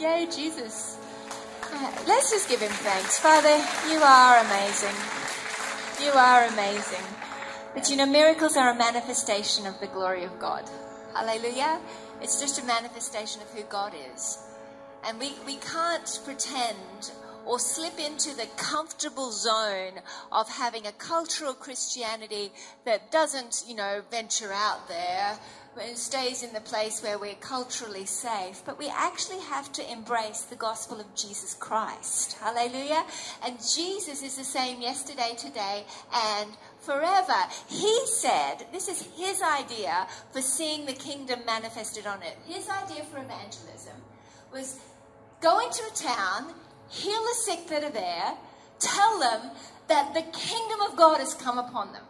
Yay, Jesus. Uh, let's just give him thanks. Father, you are amazing. You are amazing. But you know, miracles are a manifestation of the glory of God. Hallelujah. It's just a manifestation of who God is. And we, we can't pretend or slip into the comfortable zone of having a cultural Christianity that doesn't, you know, venture out there, but stays in the place where we're culturally safe. But we actually have to embrace the gospel of Jesus Christ. Hallelujah. And Jesus is the same yesterday, today, and forever. He said, this is his idea for seeing the kingdom manifested on it. His idea for evangelism was go into a town, heal the sick that are there, tell them that the kingdom of God has come upon them.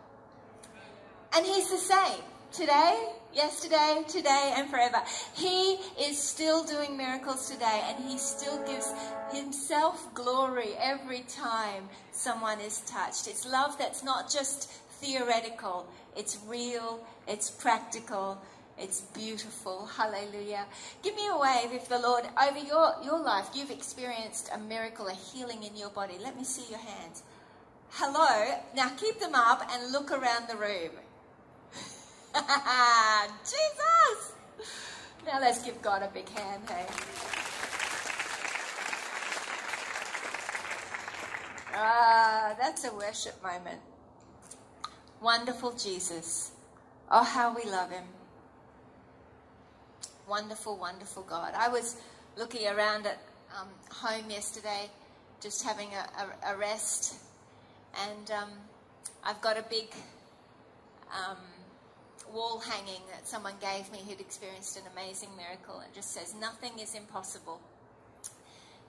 And he's the same today, yesterday, today, and forever. He is still doing miracles today, and he still gives himself glory every time someone is touched. It's love that's not just theoretical, it's real, it's practical, it's beautiful. Hallelujah. Give me a wave if the Lord, over your, your life, you've experienced a miracle, a healing in your body. Let me see your hands. Hello. Now keep them up and look around the room. Jesus! Now let's give God a big hand, hey? Ah, that's a worship moment. Wonderful Jesus. Oh, how we love him. Wonderful, wonderful God. I was looking around at um, home yesterday, just having a, a, a rest, and um, I've got a big um, wall hanging that someone gave me who'd experienced an amazing miracle. It just says, Nothing is impossible.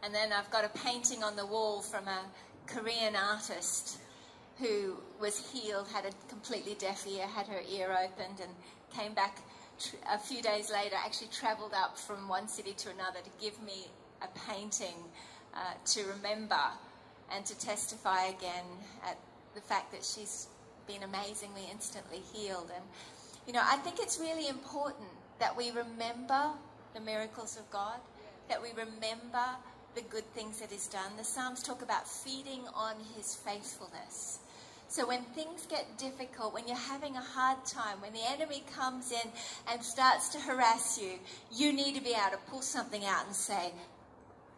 And then I've got a painting on the wall from a Korean artist who was healed, had a completely deaf ear, had her ear opened, and came back a few days later, actually traveled up from one city to another to give me a painting uh, to remember and to testify again at the fact that she's been amazingly instantly healed. And, you know, I think it's really important that we remember the miracles of God, that we remember the good things that He's done. The Psalms talk about feeding on His faithfulness. So when things get difficult, when you're having a hard time, when the enemy comes in and starts to harass you, you need to be able to pull something out and say,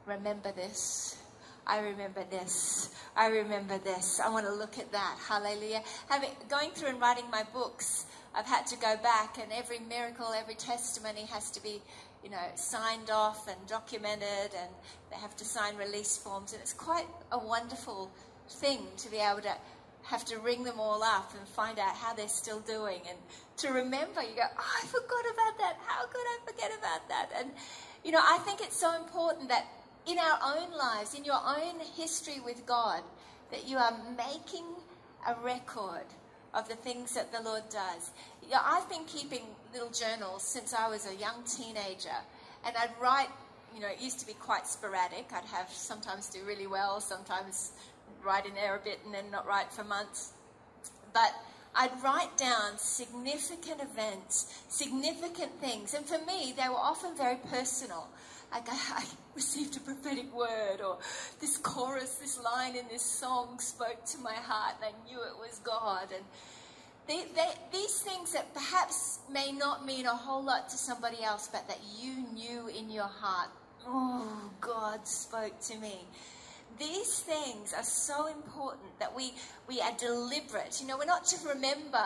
Remember this. I remember this. I remember this. I want to look at that. Hallelujah. Having, going through and writing my books, I've had to go back, and every miracle, every testimony has to be, you know, signed off and documented, and they have to sign release forms. And it's quite a wonderful thing to be able to have to ring them all up and find out how they're still doing and to remember you go oh i forgot about that how could i forget about that and you know i think it's so important that in our own lives in your own history with god that you are making a record of the things that the lord does you know, i've been keeping little journals since i was a young teenager and i'd write you know it used to be quite sporadic i'd have sometimes do really well sometimes write in there a bit and then not write for months. But I'd write down significant events, significant things. And for me, they were often very personal. Like I, I, a prophetic word, or this chorus, this line in this song spoke to my heart, and I knew it was God. And they, they, these things that perhaps may not mean a whole lot to somebody else, but that you knew in your heart, oh, God spoke to me these things are so important that we, we are deliberate. You know, we're not to remember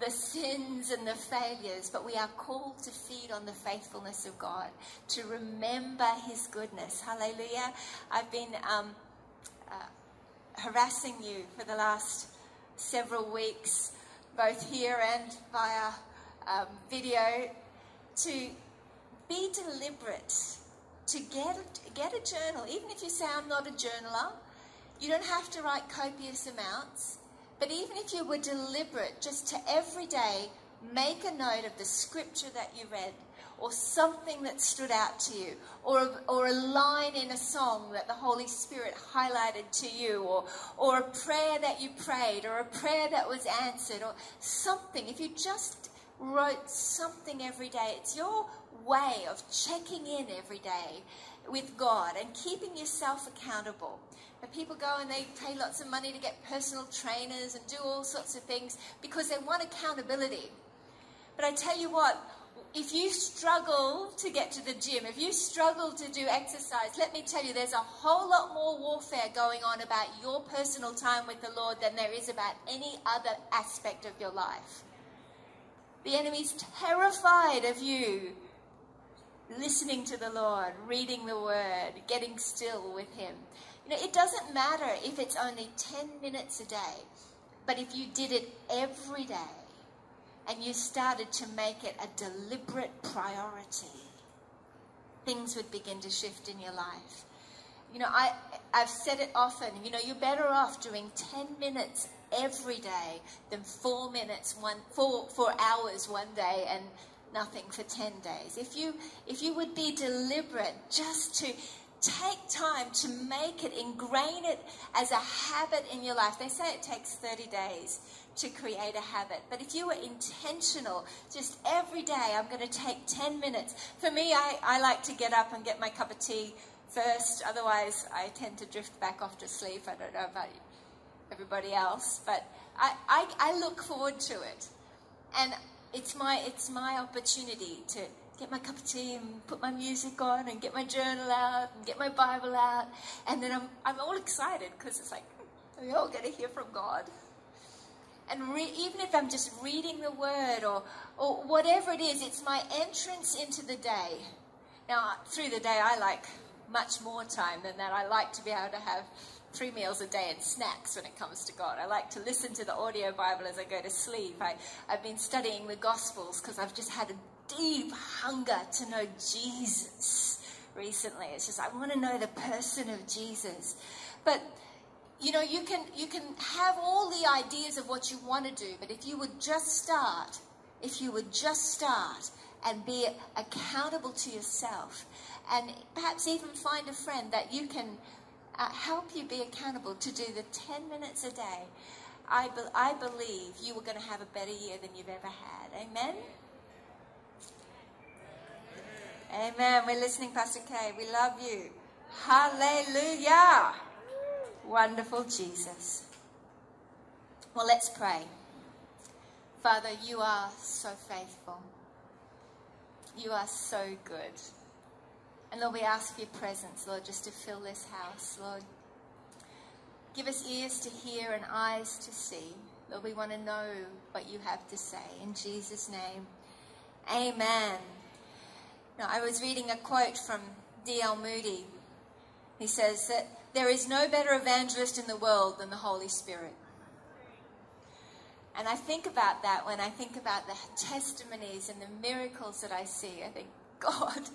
the sins and the failures, but we are called to feed on the faithfulness of God, to remember His goodness. Hallelujah. I've been um, uh, harassing you for the last several weeks, both here and via um, video, to be deliberate to get get a journal. Even if you say, I'm not a journaler, you don't have to write copious amounts. But even if you were deliberate, just to every day make a note of the scripture that you read, or something that stood out to you, or a, or a line in a song that the Holy Spirit highlighted to you, or, or a prayer that you prayed, or a prayer that was answered, or something. If you just wrote something every day, it's your way of checking in every day with God and keeping yourself accountable. But people go and they pay lots of money to get personal trainers and do all sorts of things because they want accountability. But I tell you what, if you struggle to get to the gym, if you struggle to do exercise, let me tell you, there's a whole lot more warfare going on about your personal time with the Lord than there is about any other aspect of your life. The enemy's terrified of you listening to the Lord, reading the Word, getting still with Him. You know, it doesn't matter if it's only 10 minutes a day, but if you did it every day, and you started to make it a deliberate priority, things would begin to shift in your life. You know, I, I've said it often, you know, you're better off doing 10 minutes every day than four minutes, one, four, four hours one day and nothing for 10 days. If you, if you would be deliberate just to take time to make it, ingrain it as a habit in your life. They say it takes 30 days to create a habit. But if you were intentional, just every day, I'm going to take 10 minutes. For me, I, I like to get up and get my cup of tea first. Otherwise, I tend to drift back off to sleep. I don't know about everybody else. But I, I, I look forward to it. And it's my, it's my opportunity to get my cup of tea and put my music on and get my journal out and get my Bible out. And then I'm, I'm all excited because it's like, we all get to hear from God. And re- even if I'm just reading the word or, or whatever it is, it's my entrance into the day. Now, through the day, I like much more time than that. I like to be able to have three meals a day and snacks when it comes to God. I like to listen to the audio Bible as I go to sleep. I, I've been studying the Gospels because I've just had a deep hunger to know Jesus recently. It's just, I want to know the person of Jesus. But you know, you can, you can have all the ideas of what you want to do, but if you would just start, if you would just start and be accountable to yourself, and perhaps even find a friend that you can uh, help you be accountable to do the 10 minutes a day, I, be, I believe you are going to have a better year than you've ever had. Amen? Amen. We're listening, Pastor K. We love you. Hallelujah. Wonderful Jesus. Well, let's pray. Father, you are so faithful. You are so good. And Lord, we ask for your presence, Lord, just to fill this house, Lord. Give us ears to hear and eyes to see. Lord, we want to know what you have to say. In Jesus' name, amen. Now, I was reading a quote from D.L. Moody. He says that there is no better evangelist in the world than the Holy Spirit. And I think about that when I think about the testimonies and the miracles that I see. I think, God,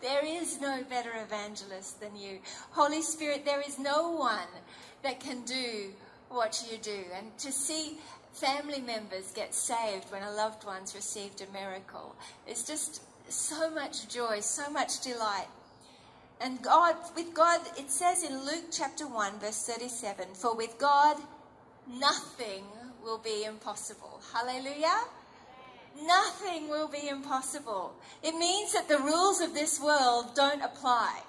there is no better evangelist than you. Holy Spirit, there is no one that can do what you do. And to see family members get saved when a loved one's received a miracle, it's just so much joy, so much delight. And God, with God, it says in Luke chapter 1, verse 37, for with God, nothing will be impossible. Hallelujah. Nothing will be impossible. It means that the rules of this world don't apply.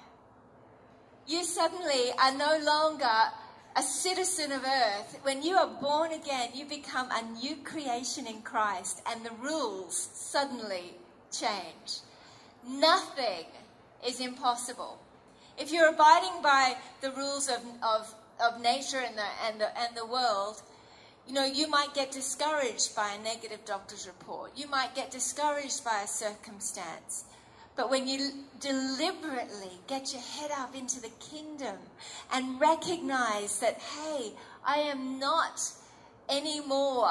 You suddenly are no longer a citizen of earth. When you are born again, you become a new creation in Christ, and the rules suddenly change. Nothing is impossible. If you're abiding by the rules of, of, of nature and the, and, the, and the world, you know, you might get discouraged by a negative doctor's report. You might get discouraged by a circumstance. But when you deliberately get your head up into the kingdom and recognize that, hey, I am not anymore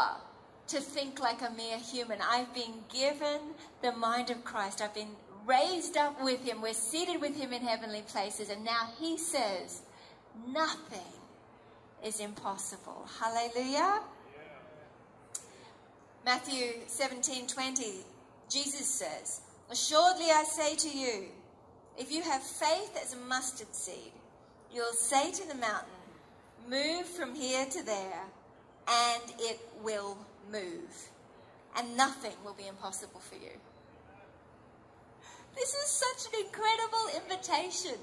to think like a mere human. I've been given the mind of Christ. I've been raised up with him. We're seated with him in heavenly places. And now he says, nothing is impossible. Hallelujah. Matthew 17 20, Jesus says, Assuredly I say to you, if you have faith as a mustard seed, you'll say to the mountain, Move from here to there, and it will move. And nothing will be impossible for you. This is such an incredible invitation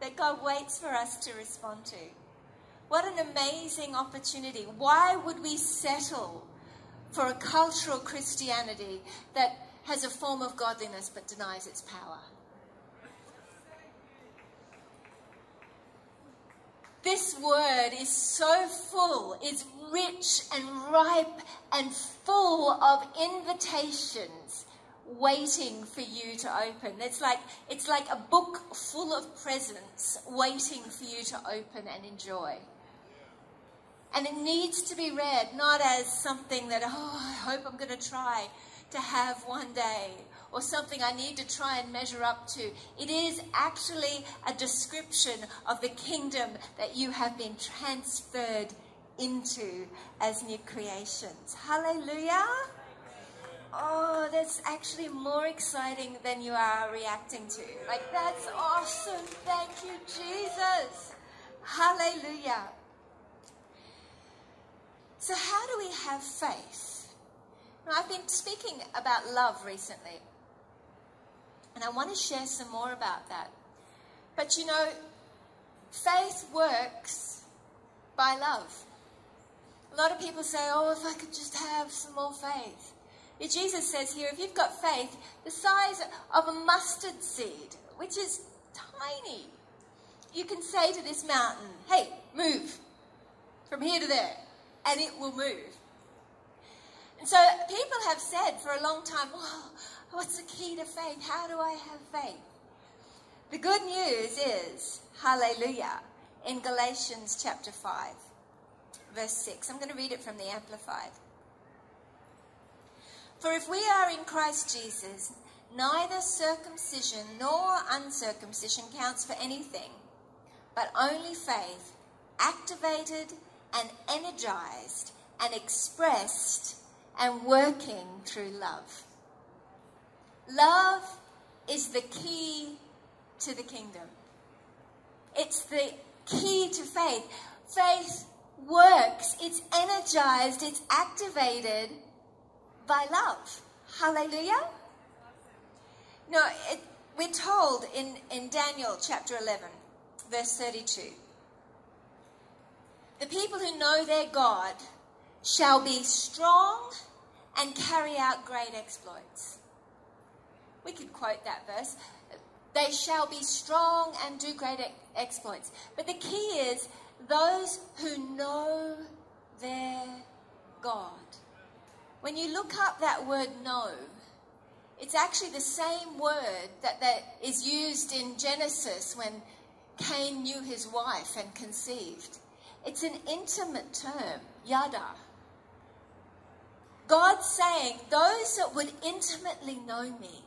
that God waits for us to respond to. What an amazing opportunity. Why would we settle for a cultural Christianity that has a form of godliness but denies its power? This word is so full, is rich and ripe and full of invitations waiting for you to open. It's like, it's like a book full of presents waiting for you to open and enjoy. And it needs to be read not as something that, oh, I hope I'm going to try to have one day or something I need to try and measure up to. It is actually a description of the kingdom that you have been transferred into as new creations. Hallelujah. Oh, that's actually more exciting than you are reacting to. Like, that's awesome. Thank you, Jesus. Hallelujah. So, how do we have faith? Now, I've been speaking about love recently, and I want to share some more about that. But you know, faith works by love. A lot of people say, oh, if I could just have some more faith. Jesus says here, if you've got faith the size of a mustard seed, which is tiny, you can say to this mountain, hey, move from here to there, and it will move. And so people have said for a long time, well, what's the key to faith? How do I have faith? The good news is, hallelujah, in Galatians chapter 5, verse 6. I'm going to read it from the Amplified. For if we are in Christ Jesus, neither circumcision nor uncircumcision counts for anything, but only faith, activated and energized and expressed and working through love. Love is the key to the kingdom. It's the key to faith. Faith works, it's energized, it's activated by love. Hallelujah. No, it, we're told in, in Daniel chapter 11, verse 32 the people who know their God shall be strong and carry out great exploits. We could quote that verse. They shall be strong and do great exploits. But the key is those who know their God. When you look up that word know, it's actually the same word that, that is used in Genesis when Cain knew his wife and conceived. It's an intimate term, yada. God's saying, those that would intimately know me,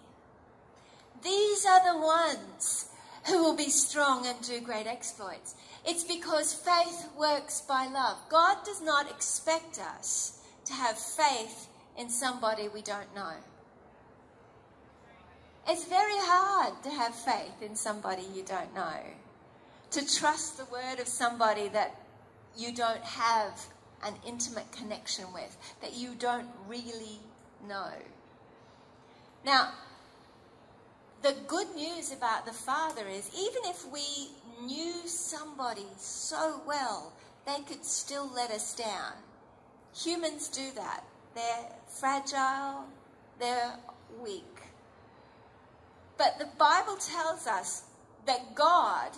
these are the ones who will be strong and do great exploits. It's because faith works by love. God does not expect us to have faith in somebody we don't know. It's very hard to have faith in somebody you don't know. To trust the word of somebody that you don't have an intimate connection with, that you don't really know. Now, the good news about the Father is even if we knew somebody so well, they could still let us down. Humans do that. They're fragile, they're weak. But the Bible tells us that God,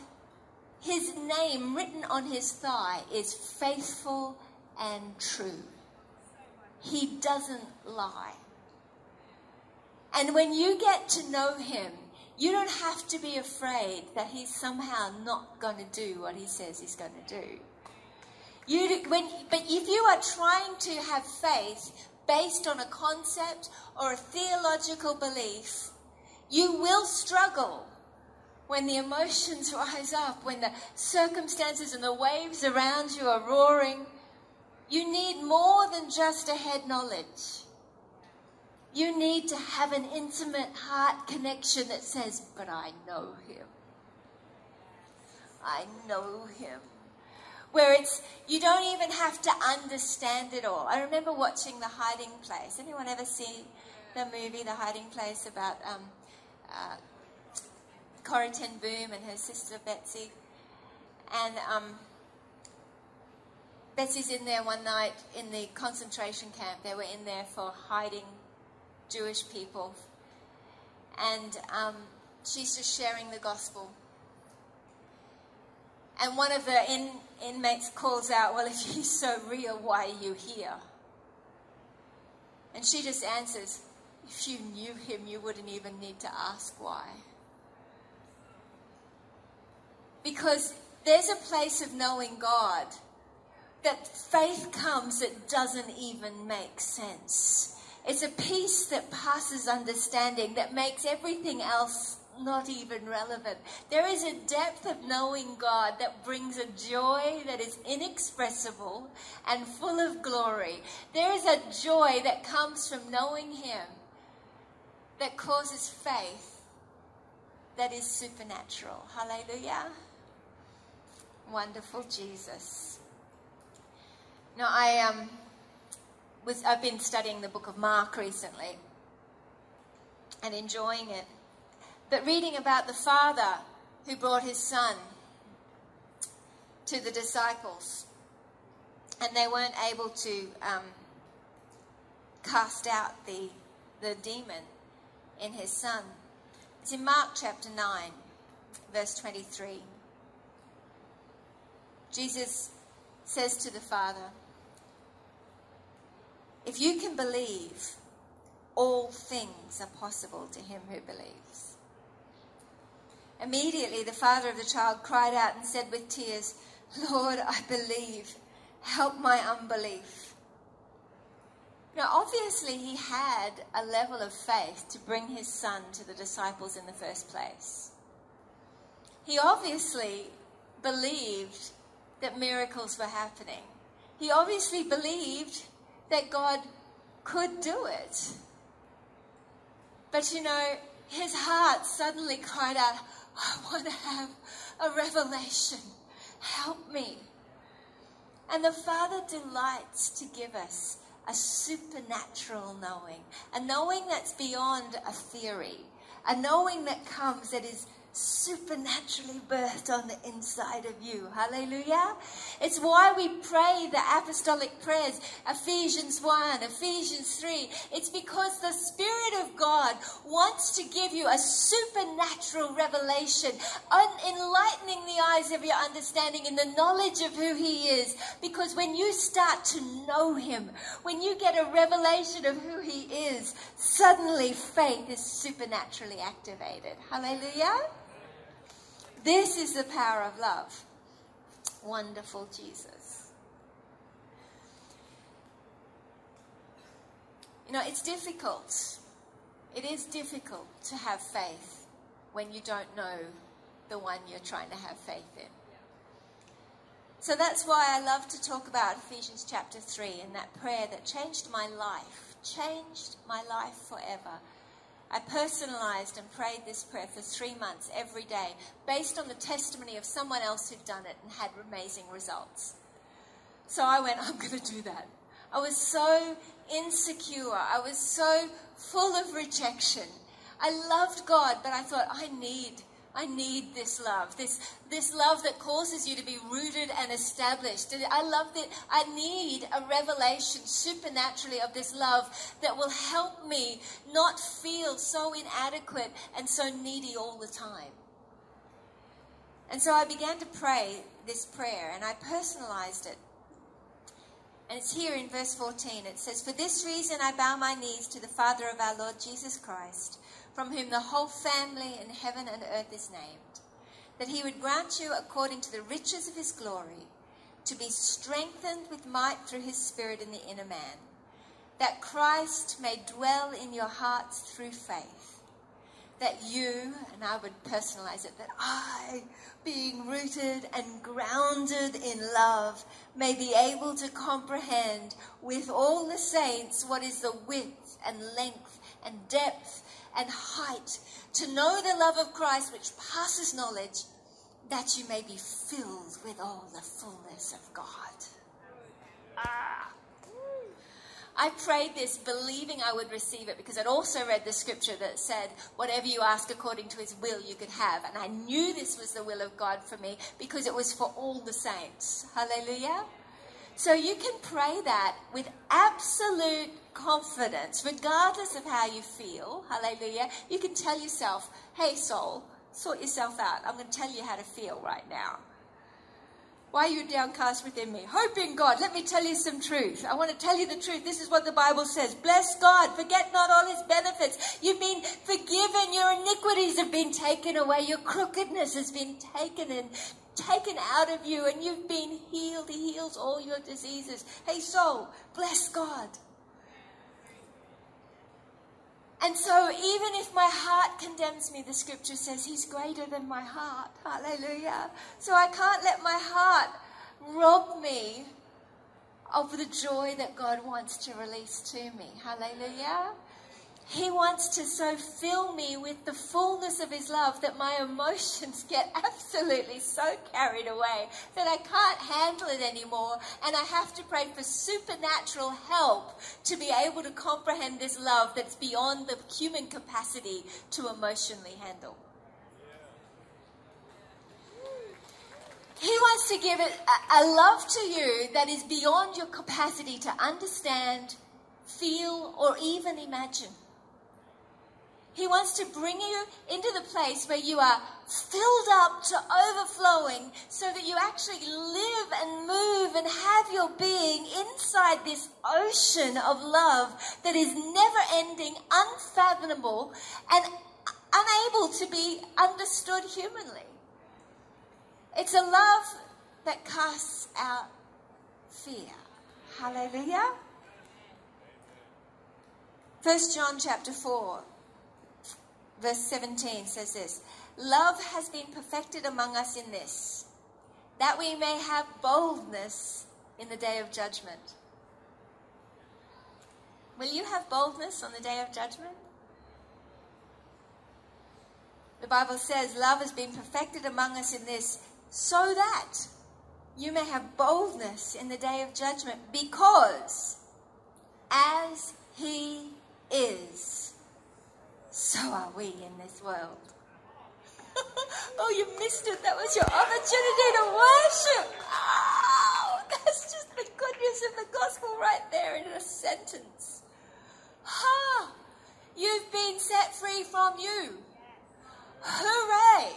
his name written on his thigh, is faithful and true. He doesn't lie. And when you get to know him, you don't have to be afraid that he's somehow not going to do what he says he's going to do. You, when, but if you are trying to have faith based on a concept or a theological belief, you will struggle when the emotions rise up, when the circumstances and the waves around you are roaring. You need more than just a head knowledge. You need to have an intimate heart connection that says, But I know him. I know him where it's you don't even have to understand it all. I remember watching The Hiding Place. Anyone ever see the movie The Hiding Place about um, uh, Boom and her sister Betsy. And um, Betsy's in there one night in the concentration camp. They were in there for hiding Jewish people. And um, she's just sharing the gospel. And one of the in, inmates calls out, Well, if he's so real, why are you here? And she just answers, If you knew him, you wouldn't even need to ask why. Because there's a place of knowing God that faith comes that doesn't even make sense. It's a peace that passes understanding, that makes everything else not even relevant. There is a depth of knowing God that brings a joy that is inexpressible and full of glory. There is a joy that comes from knowing Him that causes faith that is supernatural. Hallelujah. Wonderful Jesus. Now, I um, was, I've been studying the book of Mark recently and enjoying it. But reading about the father who brought his son to the disciples, and they weren't able to um, cast out the, the demon in his son. It's in Mark chapter 9, verse 23. Jesus says to the Father, If you can believe, all things are possible to him who believes. Immediately, the father of the child cried out and said with tears, Lord, I believe. Help my unbelief. Now, obviously, he had a level of faith to bring his son to the disciples in the first place. He obviously believed that miracles were happening. He obviously believed that God could do it. But you know, his heart suddenly cried out, I want to have a revelation. Help me. And the Father delights to give us a supernatural knowing, a knowing that's beyond a theory, a knowing that comes that is supernaturally birthed on the inside of you. Hallelujah. It's why we pray the apostolic prayers, Ephesians 1, Ephesians 3. It's because the Spirit of God wants to give you a supernatural revelation, enlightening the eyes of your understanding in the knowledge of who He is. Because when you start to know Him, when you get a revelation of who He is, suddenly faith is supernaturally activated. Hallelujah. This is the power of love. Wonderful Jesus. You know, it's difficult. It is difficult to have faith when you don't know the one you're trying to have faith in. So that's why I love to talk about Ephesians chapter 3 and that prayer that changed my life, changed my life forever. I personalized and prayed this prayer for three months every day based on the testimony of someone else who'd done it and had amazing results. So I went, I'm going to do that. I was so insecure. I was so full of rejection. I loved God, but I thought, I need I need this love, this, this love that causes you to be rooted and established. I love that. I need a revelation supernaturally of this love that will help me not feel so inadequate and so needy all the time. And so I began to pray this prayer and I personalized it. And it's here in verse 14. It says, For this reason I bow my knees to the Father of our Lord Jesus Christ from whom the whole family in heaven and earth is named, that he would grant you, according to the riches of his glory, to be strengthened with might through his Spirit in the inner man, that Christ may dwell in your hearts through faith, that you, and I would personalize it, that I, being rooted and grounded in love, may be able to comprehend with all the saints what is the width and length and depth and height, to know the love of Christ which passes knowledge, that you may be filled with all the fullness of God. Ah. I prayed this believing I would receive it because I'd also read the scripture that said, Whatever you ask according to his will, you could have. And I knew this was the will of God for me because it was for all the saints. Hallelujah. So you can pray that with absolute confidence, regardless of how you feel. Hallelujah. You can tell yourself, Hey, soul, sort yourself out. I'm going to tell you how to feel right now. Why are you downcast within me? Hope in God. Let me tell you some truth. I want to tell you the truth. This is what the Bible says. Bless God. Forget not all his benefits. You've been forgiven. Your iniquities have been taken away. Your crookedness has been taken and taken out of you and you've been healed. He heals all your diseases. Hey, soul, bless God. And so, even if my heart condemns me, the scripture says he's greater than my heart. Hallelujah. So, I can't let my heart rob me of the joy that God wants to release to me. Hallelujah. He wants to so fill me with the fullness of His love that my emotions get absolutely so carried away that I can't handle it anymore. And I have to pray for supernatural help to be able to comprehend this love that's beyond the human capacity to emotionally handle. He wants to give a, a love to you that is beyond your capacity to understand, feel, or even imagine. He wants to bring you into the place where you are filled up to overflowing so that you actually live and move and have your being inside this ocean of love that is never ending, unfathomable, and unable to be understood humanly. It's a love that casts out fear. Hallelujah. First John chapter 4 verse 17 says this Love has been perfected among us in this, that we may have boldness in the day of judgment. Will you have boldness on the day of judgment? The Bible says, Love has been perfected among us in this, so that you may have boldness in the day of judgment, because as He is so are we in this world. oh, you missed it. That was your opportunity to worship. Oh, that's just the goodness of the gospel right there in a sentence. Ha! You've been set free from you. Hooray!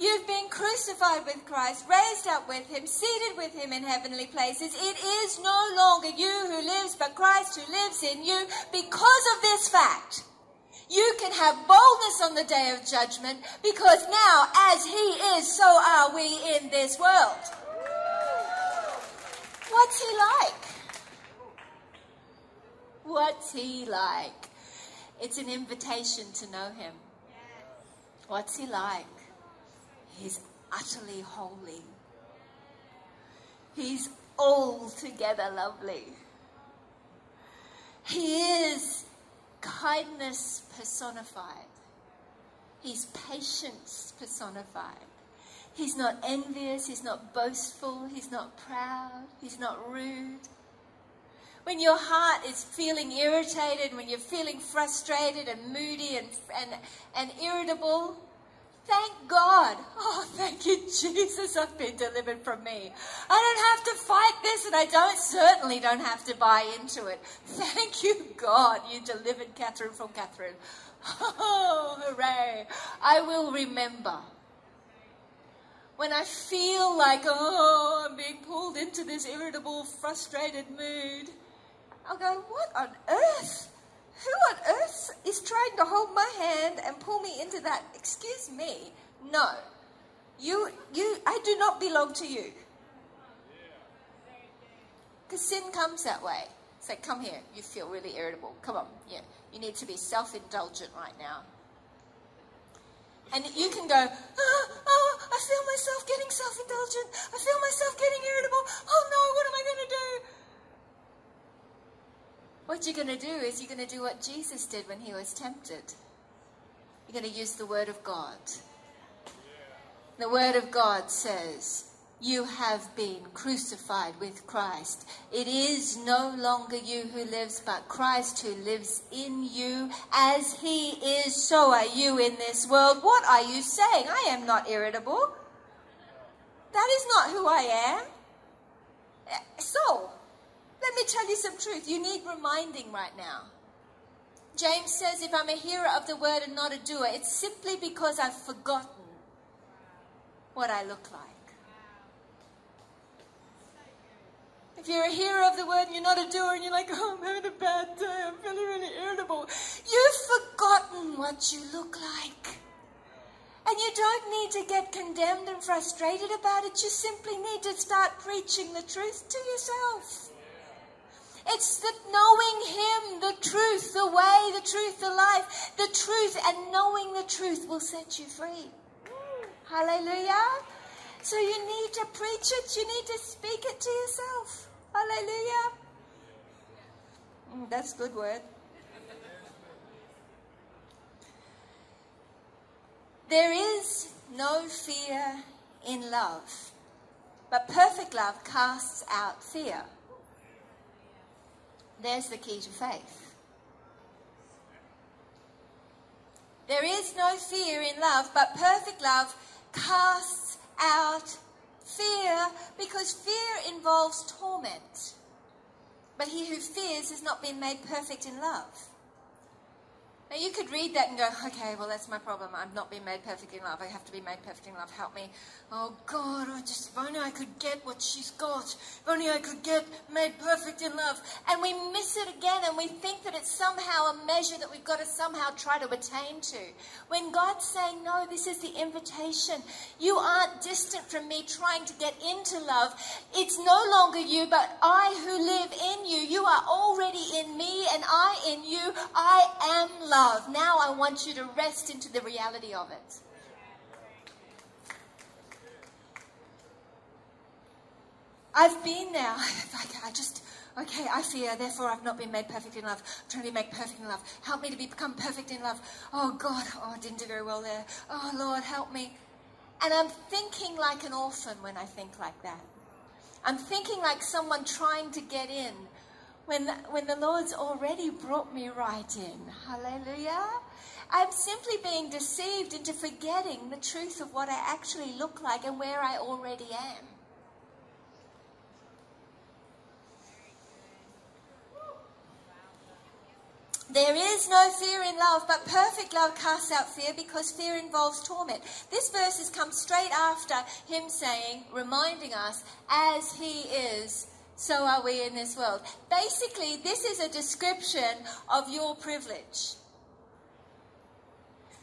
You've been crucified with Christ, raised up with him, seated with him in heavenly places. It is no longer you who lives, but Christ who lives in you because of this fact you can have boldness on the day of judgment because now, as He is, so are we in this world. What's He like? What's He like? It's an invitation to know Him. What's He like? He's utterly holy. He's altogether lovely. He is kindness personified. He's patience personified. He's not envious, he's not boastful, he's not proud, he's not rude. When your heart is feeling irritated, when you're feeling frustrated and moody and, and, and irritable, Thank God. Oh, thank you, Jesus. I've been delivered from me. I don't have to fight this, and I don't certainly don't have to buy into it. Thank you, God. You delivered Catherine from Catherine. Oh, hooray. I will remember. When I feel like, oh, I'm being pulled into this irritable, frustrated mood, I'll go, what on earth? Who on earth is trying to hold my hand and pull me into that? Excuse me. No. You, you, I do not belong to you. Because sin comes that way. It's like, come here. You feel really irritable. Come on. Yeah. You need to be self indulgent right now. And you can go, oh, oh, I feel myself getting self indulgent. I feel myself getting irritable. Oh no, what am I going to do? What you're going to do is you're going to do what Jesus did when he was tempted. You're going to use the Word of God. The Word of God says, you have been crucified with Christ. It is no longer you who lives, but Christ who lives in you. As he is, so are you in this world. What are you saying? I am not irritable. That is not who I am. Tell you some truth. You need reminding right now. James says, if I'm a hearer of the word and not a doer, it's simply because I've forgotten what I look like. If you're a hearer of the word and you're not a doer and you're like, oh, I'm having a bad day, I'm feeling really irritable, you've forgotten what you look like. And you don't need to get condemned and frustrated about it. You simply need to start preaching the truth to yourself. It's the knowing Him, the truth, the way, the truth, the life, the truth, and knowing the truth will set you free. Hallelujah. So you need to preach it, you need to speak it to yourself. Hallelujah. Mm, that's good word. There is no fear in love, but perfect love casts out fear. There's the key to faith. There is no fear in love, but perfect love casts out Fear, because fear involves torment. But he who fears has not been made perfect in love. Now you could read that and go, okay, well that's my problem. I'm not being made perfect in love. I have to be made perfect in love. Help me. Oh God, I just if only I could get what she's got. If only I could get made perfect in love. And we miss it again and we think that it's somehow a measure that we've got to somehow try to attain to. When God's saying, No, this is the invitation. You aren't distant from me trying to get into love. It's no longer you, but I who live in you. You are already in me and I in you. I am love love. Now I want you to rest into the reality of it. I've been there. I just, okay, I fear, therefore I've not been made perfect in love. I'm trying to be made perfect in love. Help me to become perfect in love. Oh God, oh, I didn't do very well there. Oh Lord, help me. And I'm thinking like an orphan when I think like that. I'm thinking like someone trying to get in when, when the Lord's already brought me right in. Hallelujah. I'm simply being deceived into forgetting the truth of what I actually look like and where I already am. There is no fear in love, but perfect love casts out fear because fear involves torment. This verse has come straight after him saying, reminding us, as he is, so are we in this world. Basically, this is a description of your privilege.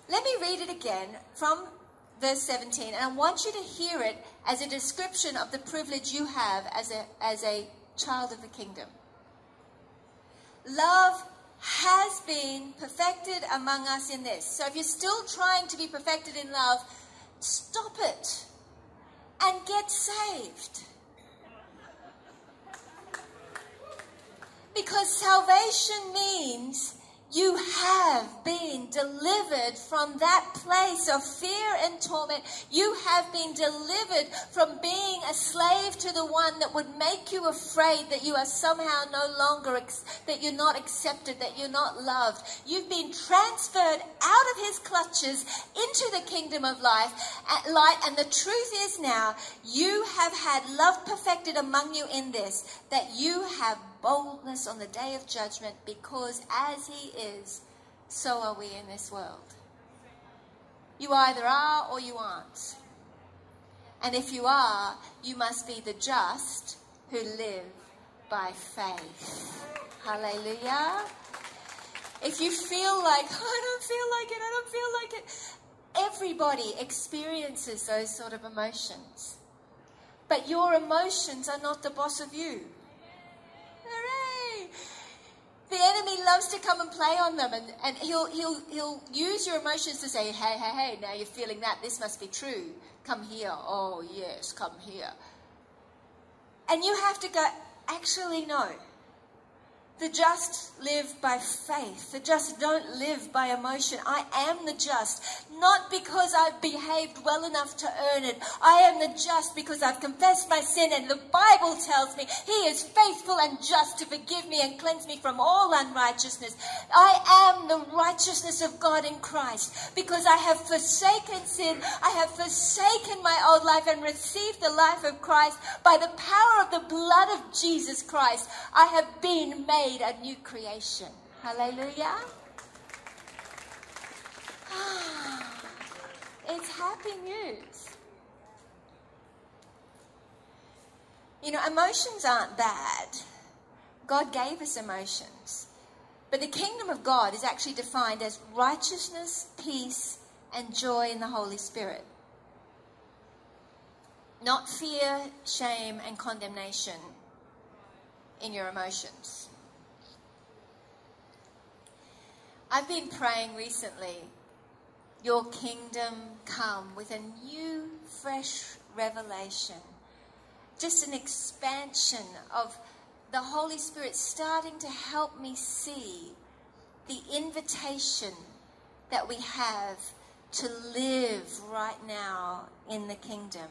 Let me read it again from verse 17, and I want you to hear it as a description of the privilege you have as a, as a child of the kingdom. Love has been perfected among us in this. So if you're still trying to be perfected in love, stop it and get saved. Because salvation means you have been delivered from that place of fear and torment. You have been delivered from being a slave to the one that would make you afraid that you are somehow no longer, that you're not accepted, that you're not loved. You've been transferred out of his clutches into the kingdom of life, light. And the truth is now, you have had love perfected among you in this, that you have boldness on the day of judgment because as he is, so are we in this world. You either are or you aren't. And if you are, you must be the just who live by faith. Hallelujah. If you feel like, oh, I don't feel like it, I don't feel like it, everybody experiences those sort of emotions. But your emotions are not the boss of you. The enemy loves to come and play on them, and, and he'll, he'll, he'll use your emotions to say, hey, hey, hey, now you're feeling that. This must be true. Come here. Oh, yes, come here. And you have to go, actually, no. The just live by faith. The just don't live by emotion. I am the just, not because I've behaved well enough to earn it. I am the just because I've confessed my sin, and the Bible tells me He is faithful and just to forgive me and cleanse me from all unrighteousness. I am the righteousness of God in Christ because I have forsaken sin. I have forsaken my old life and received the life of Christ by the power of the blood of Jesus Christ. I have been made made a new creation. Hallelujah. Ah, it's happy news. You know, emotions aren't bad. God gave us emotions. But the kingdom of God is actually defined as righteousness, peace, and joy in the Holy Spirit. Not fear, shame, and condemnation in your emotions. I've been praying recently, Your kingdom come with a new, fresh revelation, just an expansion of the Holy Spirit starting to help me see the invitation that we have to live right now in the kingdom.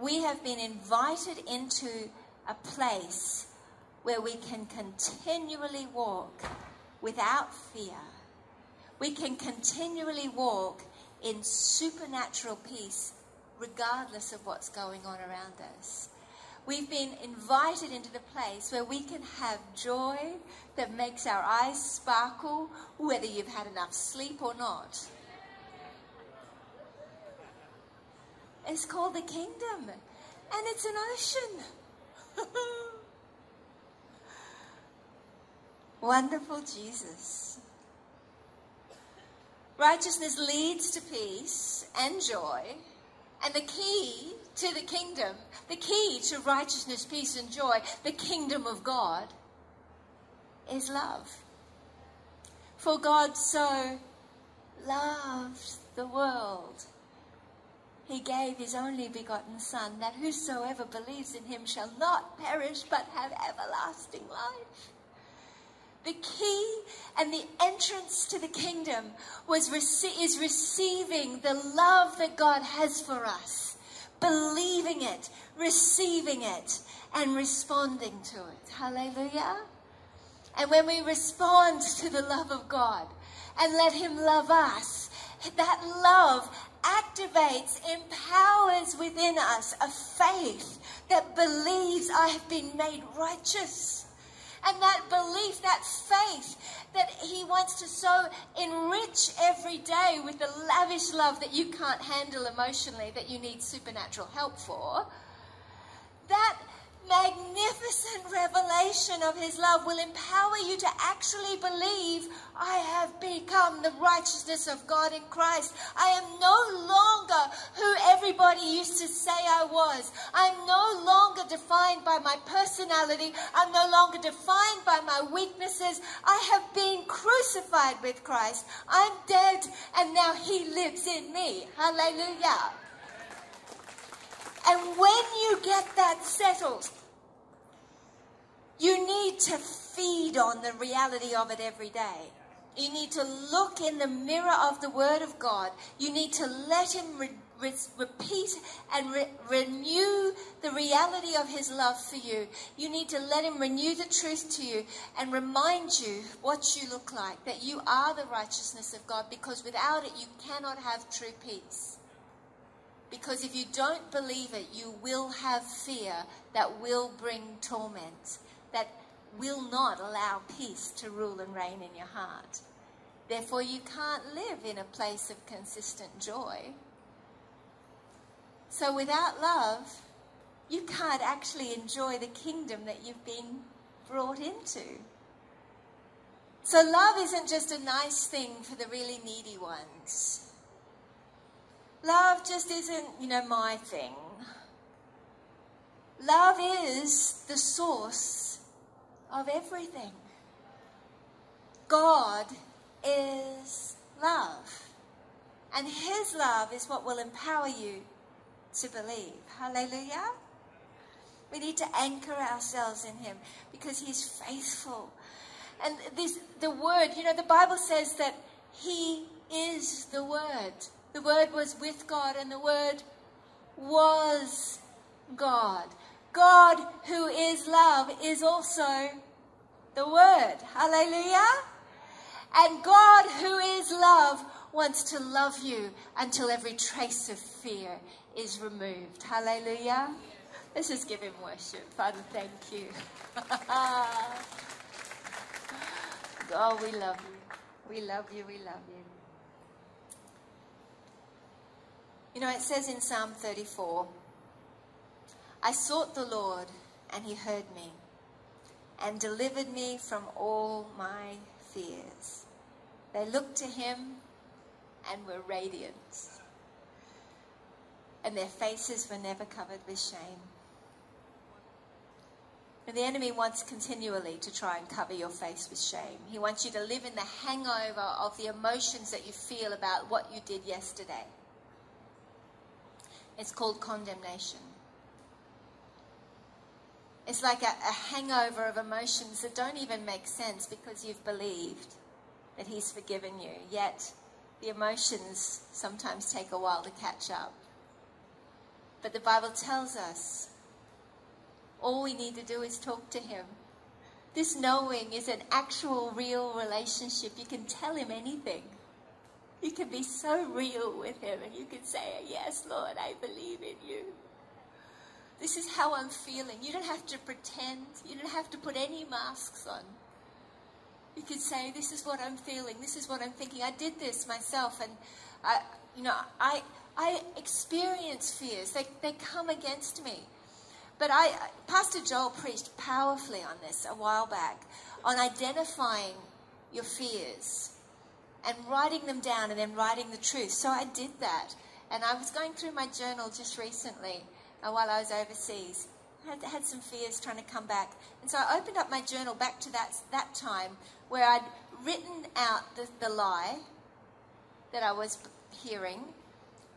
We have been invited into a place where we can continually walk without fear, we can continually walk in supernatural peace regardless of what's going on around us. We've been invited into the place where we can have joy that makes our eyes sparkle, whether you've had enough sleep or not. It's called the kingdom, and it's an ocean. Wonderful Jesus. Righteousness leads to peace and joy, and the key to the kingdom, the key to righteousness, peace, and joy, the kingdom of God, is love. For God so loved the world. He gave his only begotten Son, that whosoever believes in him shall not perish but have everlasting life the key and the entrance to the kingdom was is receiving the love that God has for us, believing it, receiving it, and responding to it. Hallelujah. And when we respond to the love of God and let Him love us, that love activates, empowers within us a faith that believes I have been made righteous and that belief, that faith that He wants to so enrich every day with the lavish love that you can't handle emotionally, that you need supernatural help for, that magnificent revelation of His love will empower you to actually believe I have become the righteousness of God in Christ. I am no longer who everybody used to say I was. I'm no longer defined by my personality. I'm no longer defined by my weaknesses. I have been crucified with Christ. I'm dead and now He lives in me. Hallelujah. And when you get that settled, you need to feed on the reality of it every day. You need to look in the mirror of the Word of God. You need to let Him re- re- repeat and re- renew the reality of His love for you. You need to let Him renew the truth to you and remind you what you look like, that you are the righteousness of God, because without it, you cannot have true peace. Because if you don't believe it, you will have fear that will bring torment, that will not allow peace to rule and reign in your heart. Therefore, you can't live in a place of consistent joy. So, without love, you can't actually enjoy the kingdom that you've been brought into. So, love isn't just a nice thing for the really needy ones. Love just isn't, you know, my thing. Love is the source of everything. God is love. And His love is what will empower you to believe. Hallelujah. We need to anchor ourselves in Him because He's faithful. And this, the Word, you know, the Bible says that He is the Word. The Word was with God, and the Word was God. God, who is love, is also the Word. Hallelujah. And God, who is love, wants to love you until every trace of fear is removed. Hallelujah. Let's just give him worship. Father, thank you. oh, we love you. We love you. We love you. You know, it says in Psalm 34 I sought the Lord, and he heard me and delivered me from all my fears. They looked to him and were radiant, and their faces were never covered with shame. And the enemy wants continually to try and cover your face with shame. He wants you to live in the hangover of the emotions that you feel about what you did yesterday. It's called condemnation. It's like a, a, hangover of emotions that don't even make sense because you've believed that He's forgiven you. Yet the emotions sometimes take a while to catch up. But the Bible tells us all we need to do is talk to Him. This knowing is an actual, real relationship. You can tell Him anything. You can be so real with Him and you can say, Yes, Lord, I believe in you. This is how I'm feeling. You don't have to pretend. You don't have to put any masks on. You can say, "This is what I'm feeling. This is what I'm thinking." I did this myself, and I, you know, I I experience fears. They they come against me. But I, Pastor Joel preached powerfully on this a while back, on identifying your fears and writing them down and then writing the truth. So I did that. And I was going through my journal just recently uh, while I was overseas. I had, had some fears trying to come back. And so I opened up my journal back to that, that time where I'd written out the, the lie that I was hearing,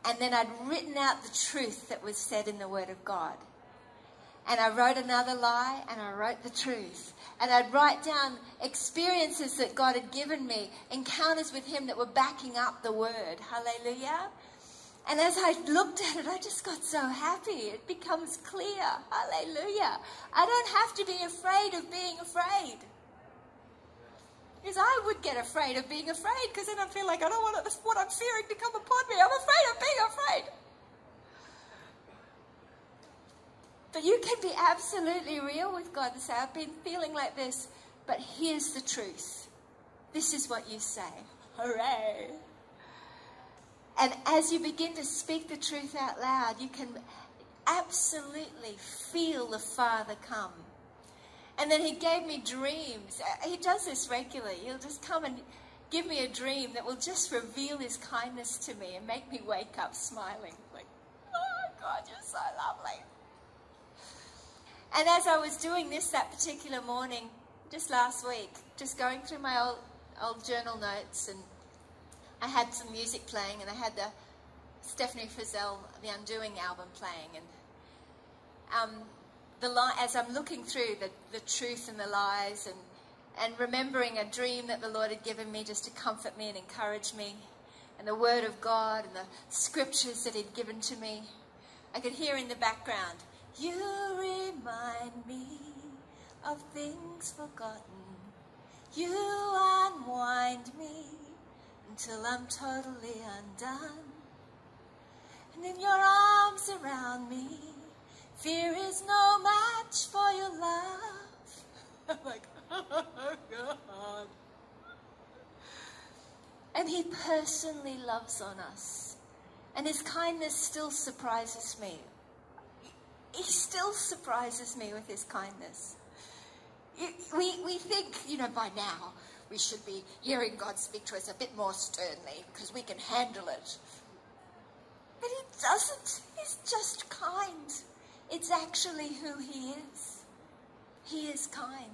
and then I'd written out the truth that was said in the Word of God. And I wrote another lie, and I wrote the truth. And I'd write down experiences that God had given me, encounters with Him that were backing up the Word. Hallelujah. And as I looked at it, I just got so happy. It becomes clear. Hallelujah. I don't have to be afraid of being afraid. Because I would get afraid of being afraid because then I feel like I don't want what I'm fearing to come upon me. I'm afraid of being afraid. But you can be absolutely real with God and say, I've been feeling like this, but here's the truth. This is what you say. Hooray. And as you begin to speak the truth out loud, you can absolutely feel the Father come. And then he gave me dreams. Uh, he does this regularly. He'll just come and give me a dream that will just reveal his kindness to me and make me wake up smiling. Like, oh God, you're so lovely. And as I was doing this that particular morning, just last week, just going through my old, old journal notes and I had some music playing, and I had the Steffany Frizzell, the Undoing album playing, and um, the li- as I'm looking through the, the truth and the lies, and and remembering a dream that the Lord had given me just to comfort me and encourage me, and the Word of God and the scriptures that He'd given to me, I could hear in the background, "You remind me of things forgotten. You unwind me." until I'm totally undone. And in your arms around me, fear is no match for your love. I'm like, oh God. And He personally loves on us. And His kindness still surprises me. He still surprises me with His kindness. We, we think, you know, by now, we should be hearing God speak to us a bit more sternly because we can handle it. But He doesn't. He's just kind. It's actually who He is. He is kind.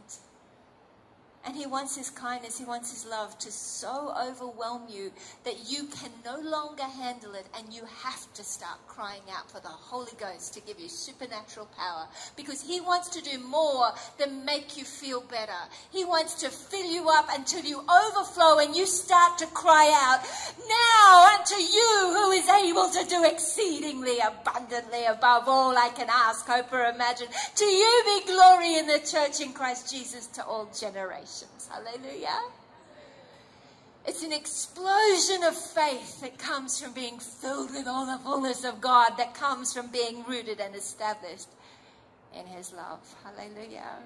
And He wants His kindness, He wants His love to so overwhelm you that you can no longer handle it and you have to start crying out for the Holy Ghost to give you supernatural power because He wants to do more than make you feel better. He wants to fill you up until you overflow and you start to cry out, Now unto you who is able to do exceedingly abundantly above all I can ask, hope, or imagine. To you be glory in the church in Christ Jesus to all generations. Hallelujah. It's an explosion of faith that comes from being filled with all the fullness of God, that comes from being rooted and established in His love. Hallelujah.